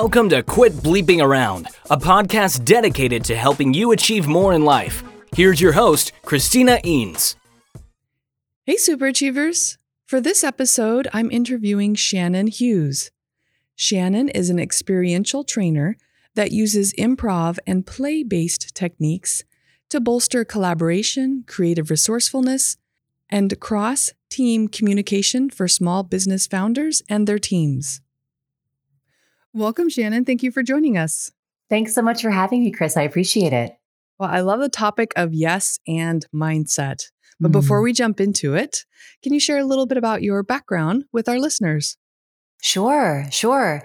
Welcome to Quit Bleeping Around, a podcast dedicated to helping you achieve more in life. Here's your host, Christina Eanes. Hey, Super Achievers! For this episode, I'm interviewing Shannon Hughes. Shannon is an experiential trainer that uses improv and play based techniques to bolster collaboration, creative resourcefulness, and cross team communication for small business founders and their teams. Welcome, Shannon. Thank you for joining us. Thanks so much for having me, Chris. I appreciate it. Well, I love the topic of yes and mindset. But mm. before we jump into it, can you share a little bit about your background with our listeners? Sure, sure.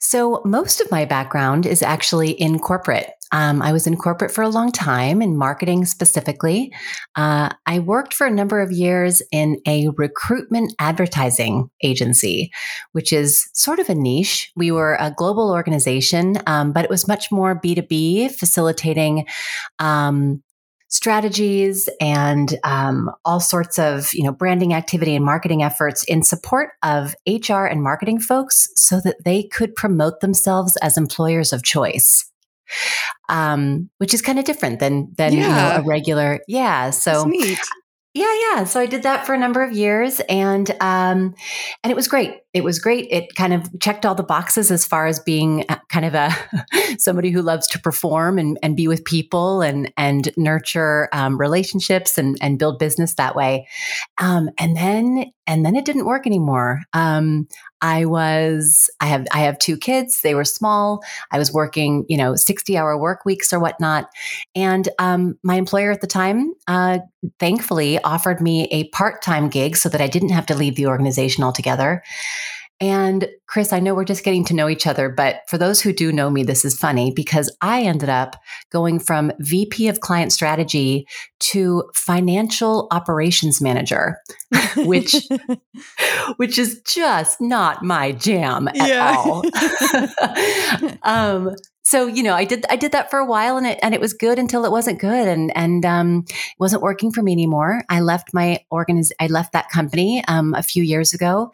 So, most of my background is actually in corporate. Um, I was in corporate for a long time, in marketing specifically. Uh, I worked for a number of years in a recruitment advertising agency, which is sort of a niche. We were a global organization, um, but it was much more B2B, facilitating um, strategies and um, all sorts of you know branding activity and marketing efforts in support of hr and marketing folks so that they could promote themselves as employers of choice. Um, which is kind of different than than yeah. you know a regular yeah so yeah yeah so i did that for a number of years and um and it was great it was great it kind of checked all the boxes as far as being kind of a somebody who loves to perform and, and be with people and and nurture um, relationships and and build business that way um and then and then it didn't work anymore um I was, I have, I have two kids. They were small. I was working, you know, 60 hour work weeks or whatnot. And um, my employer at the time, uh, thankfully, offered me a part time gig so that I didn't have to leave the organization altogether. And Chris, I know we're just getting to know each other, but for those who do know me, this is funny because I ended up going from VP of client strategy to financial operations manager, which which is just not my jam at yeah. all. um, so you know i did i did that for a while and it and it was good until it wasn't good and and um, wasn't working for me anymore i left my organiz i left that company um, a few years ago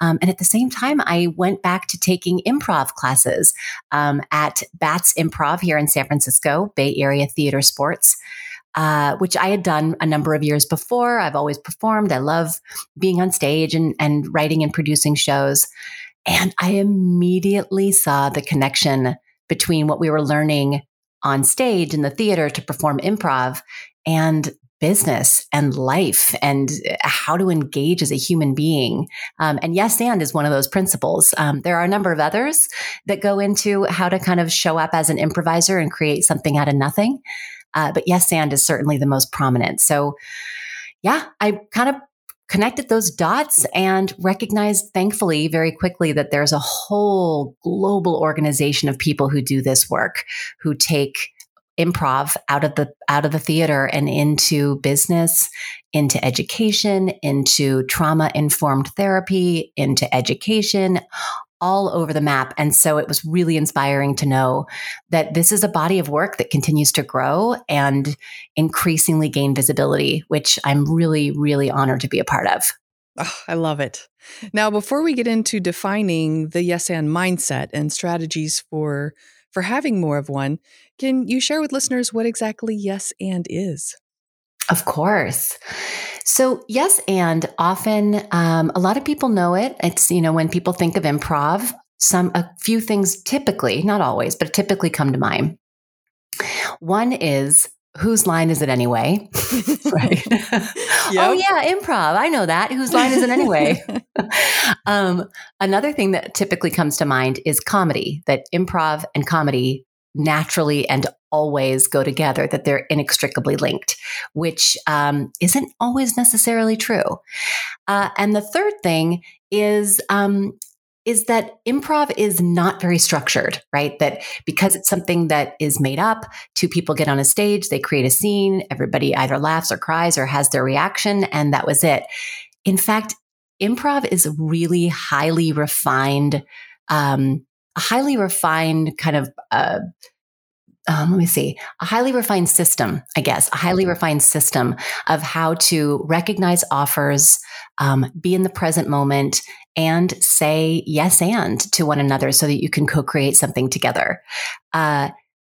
um, and at the same time i went back to taking improv classes um, at bats improv here in san francisco bay area theater sports uh, which I had done a number of years before. I've always performed. I love being on stage and, and writing and producing shows. And I immediately saw the connection between what we were learning on stage in the theater to perform improv and business and life and how to engage as a human being. Um, and yes, and is one of those principles. Um, there are a number of others that go into how to kind of show up as an improviser and create something out of nothing. Uh, but yes, and is certainly the most prominent. So, yeah, I kind of connected those dots and recognized thankfully very quickly that there's a whole global organization of people who do this work who take improv out of the out of the theater and into business into education into trauma informed therapy into education all over the map. And so it was really inspiring to know that this is a body of work that continues to grow and increasingly gain visibility, which I'm really, really honored to be a part of. Oh, I love it. Now, before we get into defining the yes and mindset and strategies for for having more of one, can you share with listeners what exactly yes and is? Of course. So, yes, and often um, a lot of people know it. It's, you know, when people think of improv, some, a few things typically, not always, but typically come to mind. One is whose line is it anyway? right. Oh, yeah, improv. I know that. Whose line is it anyway? um, another thing that typically comes to mind is comedy, that improv and comedy naturally and always go together, that they're inextricably linked, which um, isn't always necessarily true. Uh, and the third thing is um, is that improv is not very structured, right? That because it's something that is made up, two people get on a stage, they create a scene, everybody either laughs or cries or has their reaction, and that was it. In fact, improv is really highly refined, um, a highly refined kind of uh, um, let me see, a highly refined system, I guess, a highly refined system of how to recognize offers, um, be in the present moment, and say yes and to one another so that you can co create something together. Uh,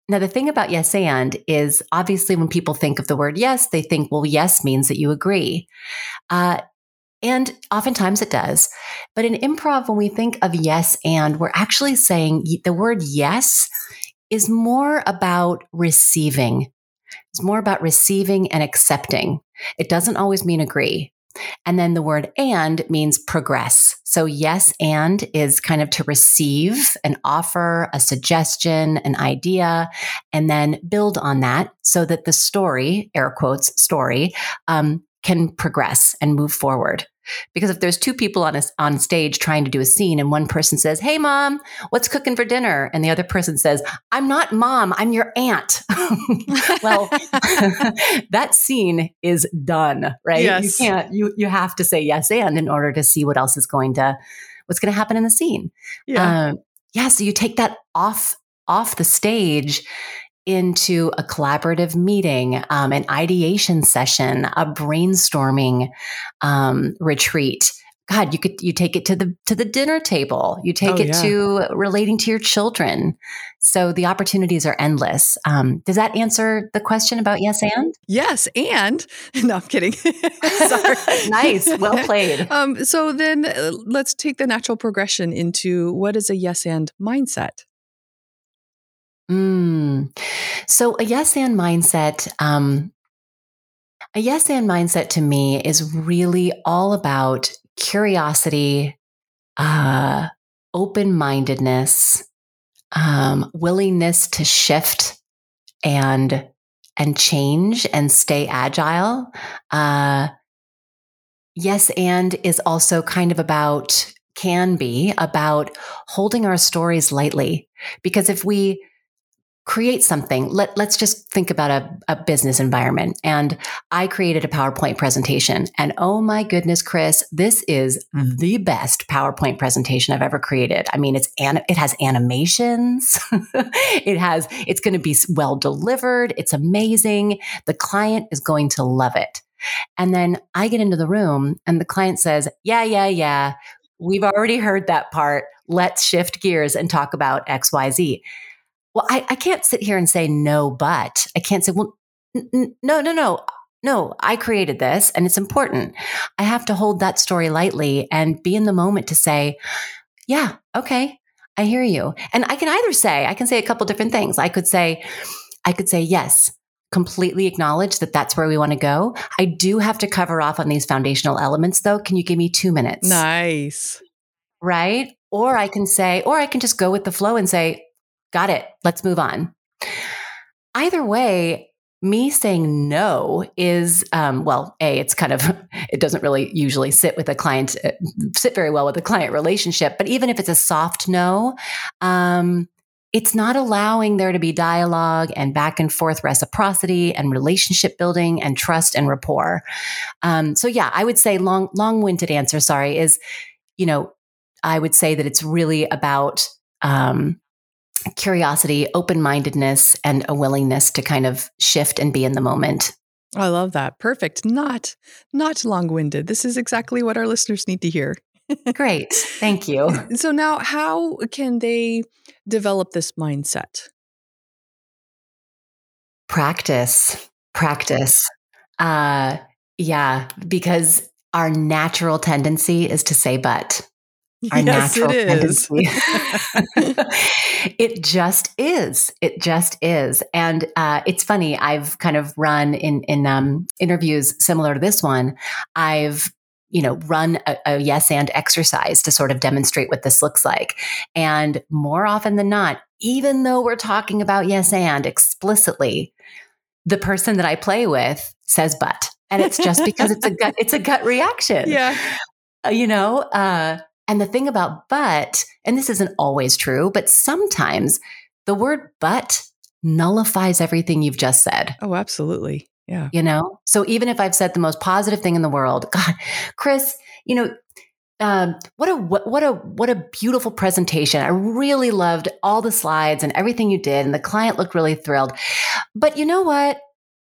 now, the thing about yes and is obviously when people think of the word yes, they think, well, yes means that you agree. Uh, and oftentimes it does. But in improv, when we think of yes and, we're actually saying the word yes is more about receiving. It's more about receiving and accepting. It doesn't always mean agree. And then the word and means progress. So, yes, and is kind of to receive an offer, a suggestion, an idea, and then build on that so that the story, air quotes, story, um, can progress and move forward. Because if there's two people on a, on stage trying to do a scene and one person says, "Hey mom, what's cooking for dinner?" and the other person says, "I'm not mom, I'm your aunt." well, that scene is done, right? Yes. You can't you you have to say yes and in order to see what else is going to what's going to happen in the scene. Yeah. Um, yeah, so you take that off off the stage into a collaborative meeting, um, an ideation session, a brainstorming um, retreat. God, you could you take it to the to the dinner table. You take Oh, it yeah. to relating to your children. So the opportunities are endless. Um, does that answer the question about yes and? yes, and no, I'm kidding. Sorry. nice, well played. Um, so then uh, let's take the natural progression into what is a yes and mindset. Mm. So a yes and mindset, um, a yes and mindset to me is really all about curiosity, uh, open mindedness, um, willingness to shift and and change and stay agile. Uh, yes, and is also kind of about can be about holding our stories lightly because if we create something. Let, let's just think about a, a business environment. And i created a powerpoint presentation. And oh my goodness chris this is the best powerpoint presentation i've ever created. I mean it's an, it has animations. It has it's going to be well delivered. It's amazing. The client is going to love it. And then i get into the room and the client says yeah yeah yeah. We've already heard that part. Let's shift gears and talk about xyz well, I, I can't sit here and say no, but I can't say, well, n- n- no, no, no, no, I created this and it's important. I have to hold that story lightly and be in the moment to say, yeah, okay, I hear you. And I can either say, I can say a couple different things. I could say, I could say, yes, completely acknowledge that that's where we want to go. I do have to cover off on these foundational elements though. Can you give me two minutes? Nice. right? Or I can say, or I can just go with the flow and say, got it, let's move on. Either way, me saying no is, um, well, A, it's kind of, it doesn't really usually sit with a client, uh, sit very well with a client relationship. But even if it's a soft no, um, it's not allowing there to be dialogue and back and forth reciprocity and relationship building and trust and rapport. Um, so yeah, I would say long, long-winded answer, sorry, is, you know, I would say that it's really about um, curiosity, open mindedness, and a willingness to kind of shift and be in the moment. I love that. Perfect. Not not long-winded. This is exactly what our listeners need to hear. Great. Thank you. So now how can they develop this mindset? Practice, practice. Uh, yeah, because our natural tendency is to say but. Our yes, natural it is. tendency. it just is. It just is. And uh, it's funny. I've kind of run in in um, interviews similar to this one. I've you know run a, a yes and exercise to sort of demonstrate what this looks like. And more often than not, even though we're talking about yes and explicitly, the person that I play with says but. And it's just because it's a gut, it's a gut reaction. yeah. Uh, you know, uh, and the thing about but, and this isn't always true, but sometimes the word but nullifies everything you've just said, Oh, absolutely. Yeah. you know? So even if I've said the most positive thing in the world, God, Chris, you know, um, what a what, what a what a beautiful presentation! I really loved all the slides and everything you did, and the client looked really thrilled. But you know what?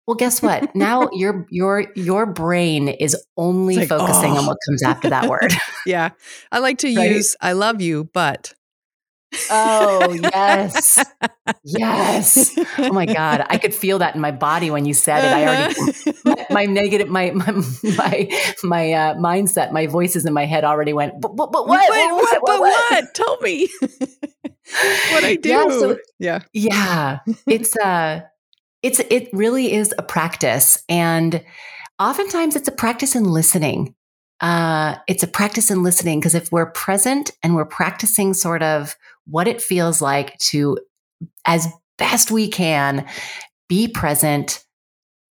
Well, guess what? Now your your your brain is only like, focusing on "Oh." what comes after that word. Yeah. I like to Right? use I love you, but. oh, yes. Yes. Oh my god, I could feel that in my body when you said it. I already my, my negative my my my, my uh, mindset, my voices in my head already went but, but, but what? Wait, what, but what? Tell me what I do. Yeah, so- yeah. Yeah. It's uh it's it really is a practice and oftentimes it's a practice in listening. Uh it's a practice in listening because if we're present and we're practicing sort of what it feels like to as best we can be present,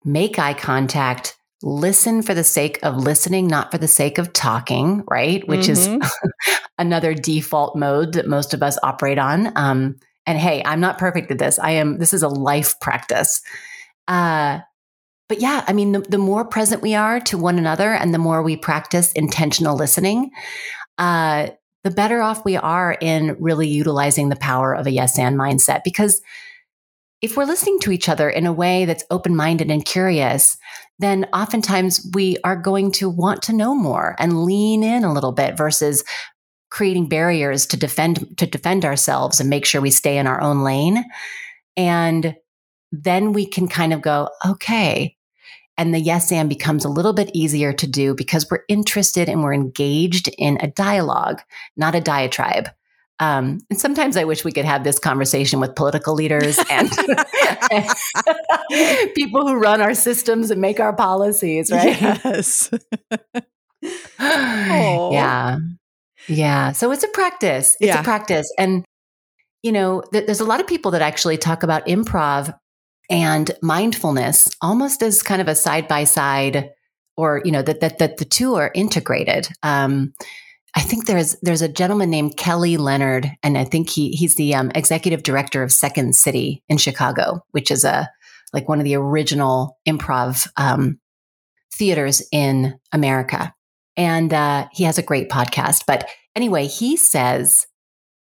make eye contact, listen for the sake of listening, not for the sake of talking, right? Which is Mhm. another default mode that most of us operate on. Um, and hey, I'm not perfect at this. I am. This is a life practice. Uh, but yeah, I mean, the, the more present we are to one another, and the more we practice intentional listening, uh, the better off we are in really utilizing the power of a yes and mindset. Because if we're listening to each other in a way that's open minded and curious, then oftentimes we are going to want to know more and lean in a little bit versus creating barriers to defend to defend ourselves and make sure we stay in our own lane and then we can kind of go okay and the yes and becomes a little bit easier to do because we're interested and we're engaged in a dialogue not a diatribe um, and sometimes I wish we could have this conversation with political leaders and people who run our systems and make our policies, right? Yes. Aw. yeah. Yeah. So it's a practice. It's Yeah. a practice. And, you know, th- there's a lot of people that actually talk about improv and mindfulness almost as kind of a side by side or, you know, that, that, that the two are integrated. Um, I think there's there's a gentleman named Kelly Leonard, and I think he he's the um, executive director of Second City in Chicago, which is a like one of the original improv um, theaters in America. And uh, he has a great podcast. But anyway, he says,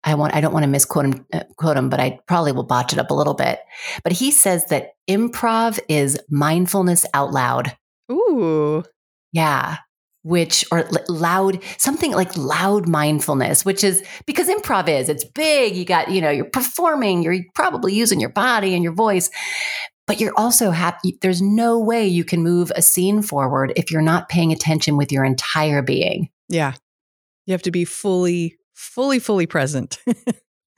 I want I don't want to misquote him, uh, quote him, but I probably will botch it up a little bit. But he says that improv is mindfulness out loud. Ooh. Yeah. Which, or l- loud, something like loud mindfulness, which is because improv is, it's big. You got, you know, you're performing, you're probably using your body and your voice, but you're also happy. There's no way you can move a scene forward if you're not paying attention with your entire being. Yeah. You have to be fully, fully, fully present.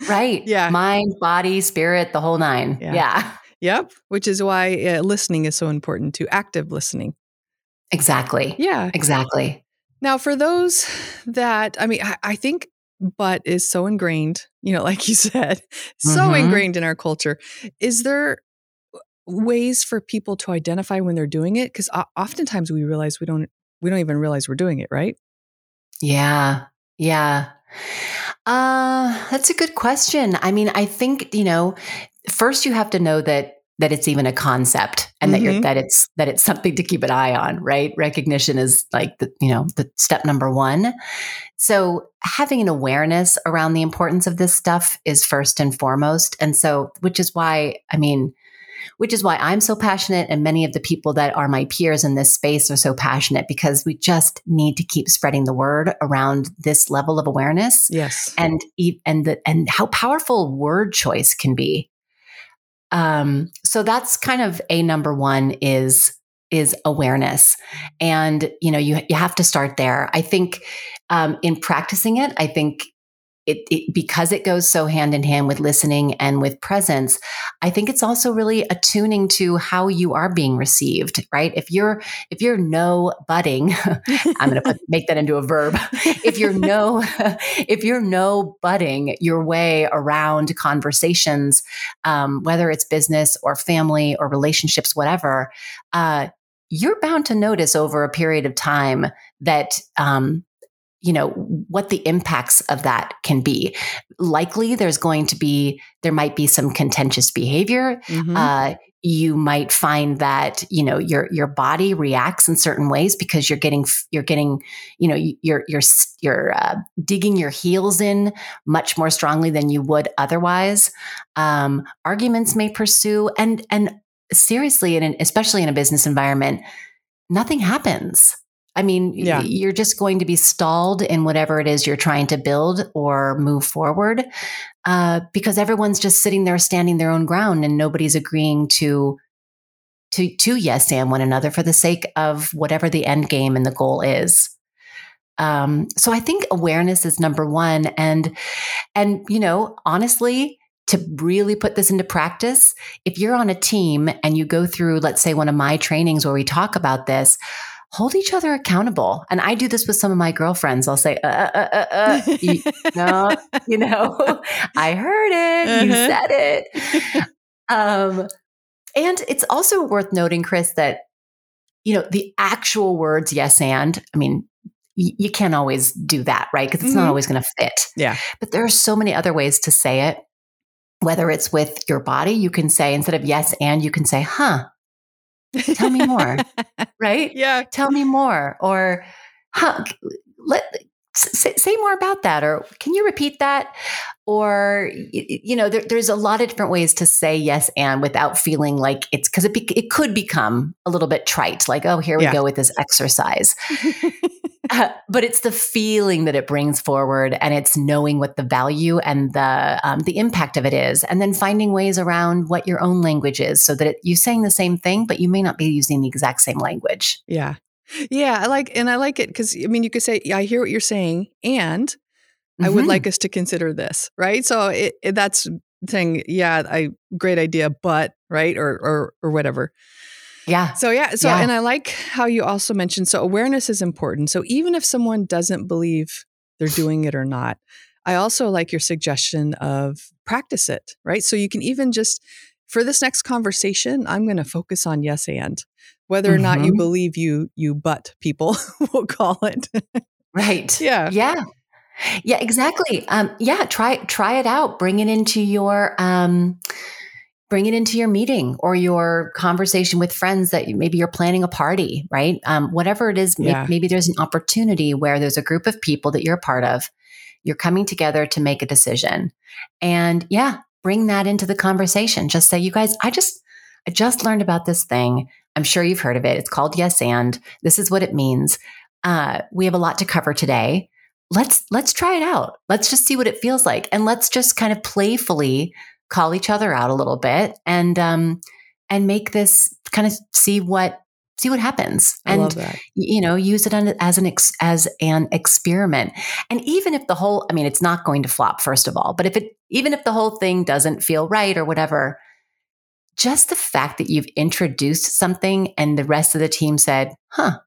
Right. Yeah. Mind, body, spirit, the whole nine. Yeah. Yeah. yep. Which is why uh, listening is so important to active listening. Exactly. Yeah. Exactly. Now, for those that, I mean, I, I think but is so ingrained, you know, like you said, so Mhm. ingrained in our culture. Is there ways for people to identify when they're doing it? Because oftentimes we realize we don't, we don't even realize we're doing it, right? Yeah. Yeah. Uh, that's a good question. I mean, I think, you know, first you have to know that that it's even a concept and that you're Mhm. that it's that it's something to keep an eye on, right? Recognition is like the, you know, the step number 1. So, having an awareness around the importance of this stuff is first and foremost. And so, which is why, I mean, which is why I'm so passionate and many of the people that are my peers in this space are so passionate because we just need to keep spreading the word around this level of awareness Yes. and and the and how powerful word choice can be. Um so that's kind of a number 1 is is awareness. And you know you you have to start there. I think um in practicing it, I think it, it, because it goes so hand in hand with listening and with presence i think it's also really attuning to how you are being received right? If you're if you're no budding i'm going to make that into a verb. If you're no if you're no budding your way around conversations um, whether it's business or family or relationships whatever uh, you're bound to notice over a period of time that um, you know what the impacts of that can be likely there's going to be there might be some contentious behavior Mhm. uh, you might find that you know your your body reacts in certain ways because you're getting you're getting you know you're you're you're uh, digging your heels in much more strongly than you would otherwise um, arguments may pursue and and seriously, and especially in a business environment, nothing happens. I mean, yeah. you're just going to be stalled in whatever it is you're trying to build or move forward uh, because everyone's just sitting there standing their own ground and nobody's agreeing to to to yes and one another for the sake of whatever the end game and the goal is. Um, so I think awareness is number one, and and you know honestly, to really put this into practice, if you're on a team and you go through, let's say, one of my trainings where we talk about this, hold each other accountable. And I do this with some of my girlfriends. I'll say, uh, uh, uh, uh, uh you, no, you know, I heard it, uh-huh. you said it. Um, and it's also worth noting, Chris, that, you know, the actual words, yes, and, I mean, you can't always do that, right? Because it's mm-hmm. not always going to fit. Yeah. But there are so many other ways to say it whether it's with your body, you can say instead of yes and, you can say, huh, tell me more, right? Yeah. Tell me more. Or, huh, let, say, say, more about that. Or can you repeat that? Or, you know, there, there's a lot of different ways to say yes and without feeling like it's because it, be, it could become a little bit trite, like, oh, here we yeah. go with this exercise. Uh, but it's the feeling that it brings forward, and it's knowing what the value and the um, the impact of it is, and then finding ways around what your own language is, so that it, you're saying the same thing, but you may not be using the exact same language. Yeah, yeah, I like, and I like it because I mean, you could say, "I hear what you're saying," and mm-hmm. I would mm-hmm. like us to consider this, right? So it, it, that's saying, "Yeah, I great idea," but right or or or whatever. Yeah. So yeah. So yeah. and I like how you also mentioned so awareness is important. So even if someone doesn't believe they're doing it or not, I also like your suggestion of practice it, right? So you can even just for this next conversation, I'm going to focus on yes and whether or mm-hmm. not you mm-hmm. believe you you but people will call it. right. Yeah. Yeah. Yeah, exactly. Um, yeah, try try it out. Bring it into your um, bring it into your meeting or your conversation with friends that maybe you're planning a party, right? Um, whatever it is, yeah. maybe, maybe there's an opportunity where there's a group of people that you're a part of. You're coming together to make a decision. And yeah, bring that into the conversation. Just say, you guys, I just, I just learned about this thing. I'm sure you've heard of it. It's called Yes and. This is what it means. Uh, we have a lot to cover today. Let's let's try it out. Let's just see what it feels like, and let's just kind of playfully call each other out a little bit and um and make this kind of see what see what happens. And you know use it as an ex, as an experiment. And even if the whole i mean it's not going to flop first of all but if it even if the whole thing doesn't feel right or whatever just the fact that you've introduced something and the rest of the team said huh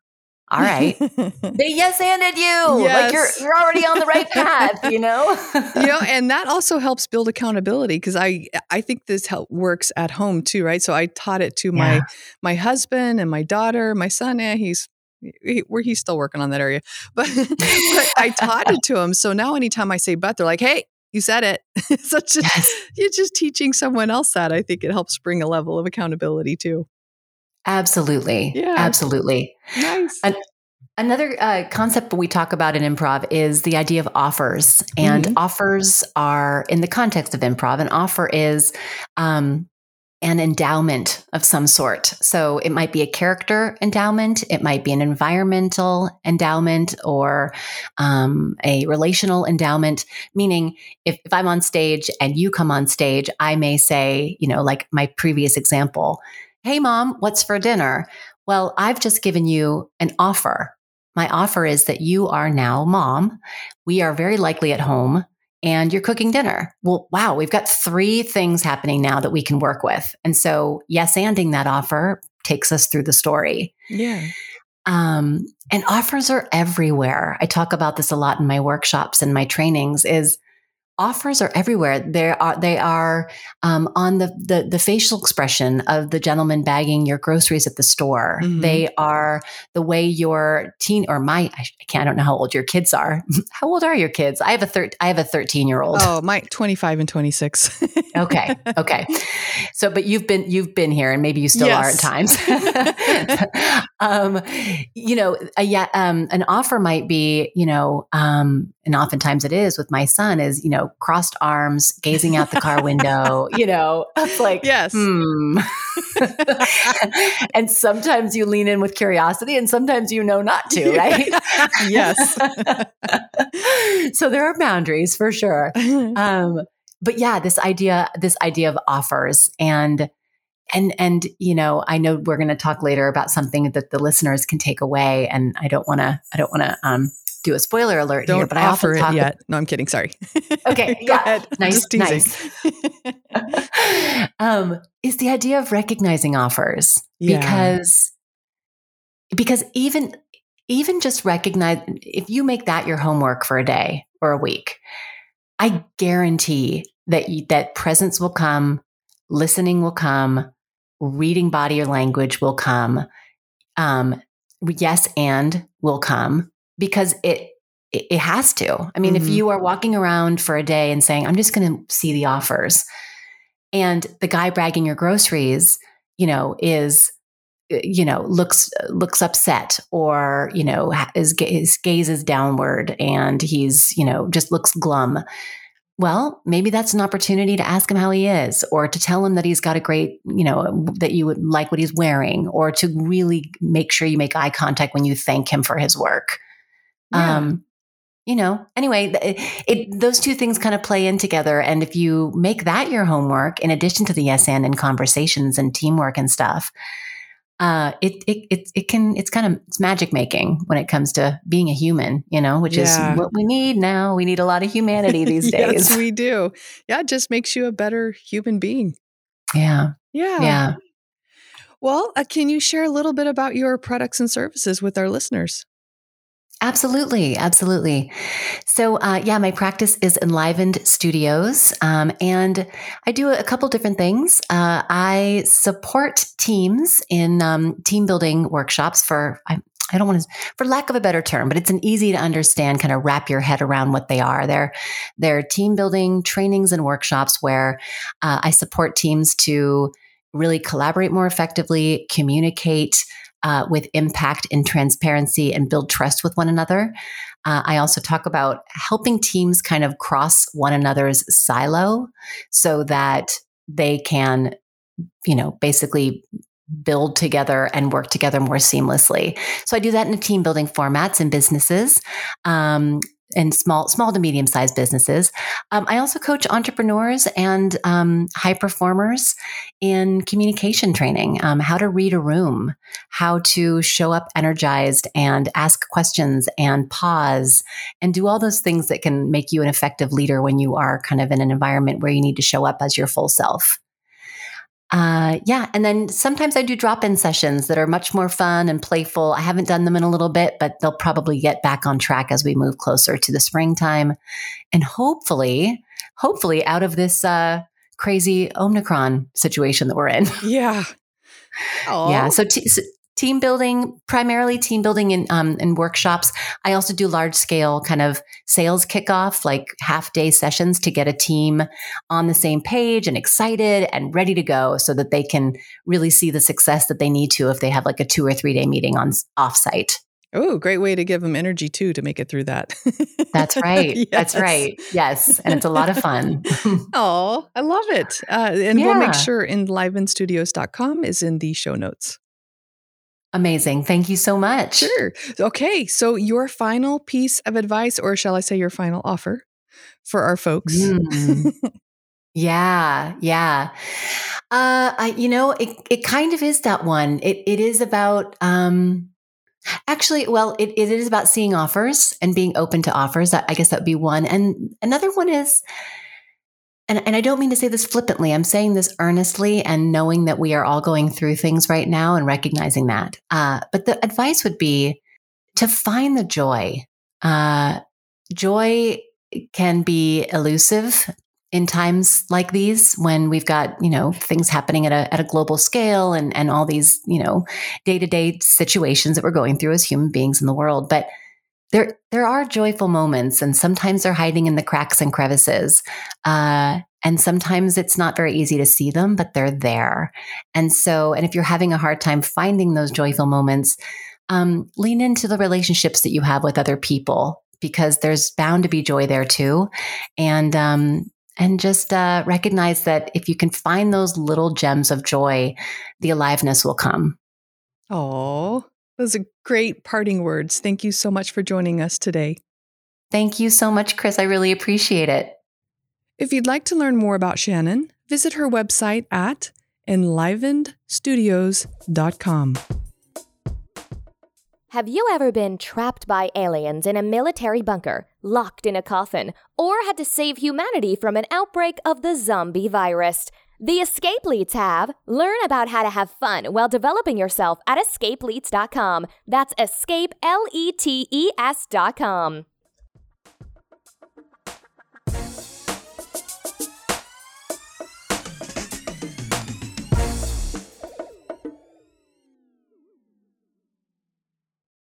all right. they yes anded you. Yes. Like you're you're already on the right path, you know? you know, and that also helps build accountability because I I think this help works at home too, right? So I taught it to yeah. my my husband and my daughter, my son, yeah, he's he, where he's still working on that area. But but I taught it to him. So now anytime I say but, they're like, hey, you said it. so just, yes. you're just teaching someone else that. I think it helps bring a level of accountability too. Absolutely. Yeah. Absolutely. Nice. An- another uh, concept we talk about in improv is the idea of offers. And mm-hmm. offers are, in the context of improv, an offer is um, an endowment of some sort. So it might be a character endowment, it might be an environmental endowment, or um, a relational endowment. Meaning, if, if I'm on stage and you come on stage, I may say, you know, like my previous example, Hey, mom, what's for dinner? Well, I've just given you an offer. My offer is that you are now mom. We are very likely at home and you're cooking dinner. Well, wow, we've got three things happening now that we can work with. And so, yes, anding that offer takes us through the story. Yeah. Um, and offers are everywhere. I talk about this a lot in my workshops and my trainings is offers are everywhere. They are they are um, on the, the, the facial expression of the gentleman bagging your groceries at the store. Mm-hmm. They are the way your teen or my I can't I don't know how old your kids are. how old are your kids? I have a thir- I have a thirteen year old. Oh, my twenty five and twenty six. okay, okay. So, but you've been you've been here, and maybe you still yes. are at times. um, you know, a, yeah, um, an offer might be, you know, um, and oftentimes it is with my son is, you know, crossed arms, gazing out the car window, you know, like, yes. Hmm. and sometimes you lean in with curiosity and sometimes you know not to, right? yes. so there are boundaries for sure. Um, but yeah, this idea, this idea of offers and, and and you know i know we're going to talk later about something that the listeners can take away and i don't want to i don't want to um do a spoiler alert don't here but i offer often it talk yet. No i'm kidding. Sorry. Okay. Go yeah. ahead. nice nice. Um is the idea of recognizing offers Yeah. because because even even just recognize if you make that your homework for a day or a week i guarantee that you, that presence will come listening will come reading body or language will come um, yes and will come because it it, has to i mean if Mhm. you are walking around for a day and saying i'm just going to see the offers and the guy bragging your groceries you know is uh, you know looks looks upset or you know his, his gaze is downward and he's you know just looks glum well maybe that's an opportunity to ask him how he is or to tell him that he's got a great you know that you would like what he's wearing or to really make sure you make eye contact when you thank him for his work Yeah. um you know anyway it, it those two things kind of play in together and if you make that your homework in addition to the yes and and conversations and teamwork and stuff uh it it it, it can it's kind of it's magic making when it comes to being a human you know which Yeah. is what we need now. We need a lot of humanity these days. yes we do. Yeah it just makes you a better human being. Yeah. Yeah. Yeah. Well uh, can you share a little bit about your products and services with our listeners Absolutely, absolutely. So, uh, yeah, my practice is Enlivened Studios, um, and I do a couple different things. Uh, I support teams in um, team building workshops for. I, I don't want to, for lack of a better term, but it's an easy to understand, kind of wrap your head around what they are. They're they're team building trainings and workshops where uh, I support teams to really collaborate more effectively, communicate uh, with impact and transparency and build trust with one another. Uh, I also talk about helping teams kind of cross one another's silo so that they can, you know, basically build together and work together more seamlessly. So I do that in a team building formats in businesses. Um, and small, small to medium sized businesses. Um, I also coach entrepreneurs and um, high performers in communication training, um, how to read a room, how to show up energized and ask questions and pause and do all those things that can make you an effective leader when you are kind of in an environment where you need to show up as your full self. Uh, yeah. And then sometimes I do drop in sessions that are much more fun and playful. I haven't done them in a little bit, but they'll probably get back on track as we move closer to the springtime. And hopefully, hopefully out of this, uh, crazy Omicron situation that we're in. yeah Yeah. So, t- so team building, primarily team building in um, in workshops. I also do large scale kind of sales kickoff, like half day sessions to get a team on the same page and excited and ready to go, so that they can really see the success that they need to if they have like a two or three day meeting on offsite. oh great way to give them energy too to make it through that That's right. That's right. Yes, and it's a lot of fun. Oh, I love it. Uh, and we'll make Yeah. sure enlivenedstudios.com is in the show notes. Amazing. Thank you so much. Sure. Okay. So, your final piece of advice, or shall I say your final offer for our folks? Mm. Yeah, yeah. Uh, I, you know, it, it kind of is that one. It, it is about, um, actually, well, it, it is about seeing offers and being open to offers. I, I guess that would be one. And another one is, and, and I don't mean to say this flippantly. I'm saying this earnestly and knowing that we are all going through things right now and recognizing that. Uh, but the advice would be to find the joy. Uh, joy can be elusive in times like these when we've got you know things happening at a, at a global scale and and all these you know day-to-day situations that we're going through as human beings in the world but there there are joyful moments and sometimes they're hiding in the cracks and crevices uh, And sometimes it's not very easy to see them, but they're there. And so, and if you're having a hard time finding those joyful moments, um, lean into the relationships that you have with other people because there's bound to be joy there too. And, um, and just uh, recognize that if you can find those little gems of joy, the aliveness will come. Oh, those are great parting words. Thank you so much for joining us today. Thank you so much, Chris. I really appreciate it. If you'd like to learn more about Shannon, visit her website at enlivenedstudios.com. Have you ever been trapped by aliens in a military bunker, locked in a coffin, or had to save humanity from an outbreak of the zombie virus? The Escape Leets have. Learn about how to have fun while developing yourself at escapeleets.com. That's escape, L E T E S.com.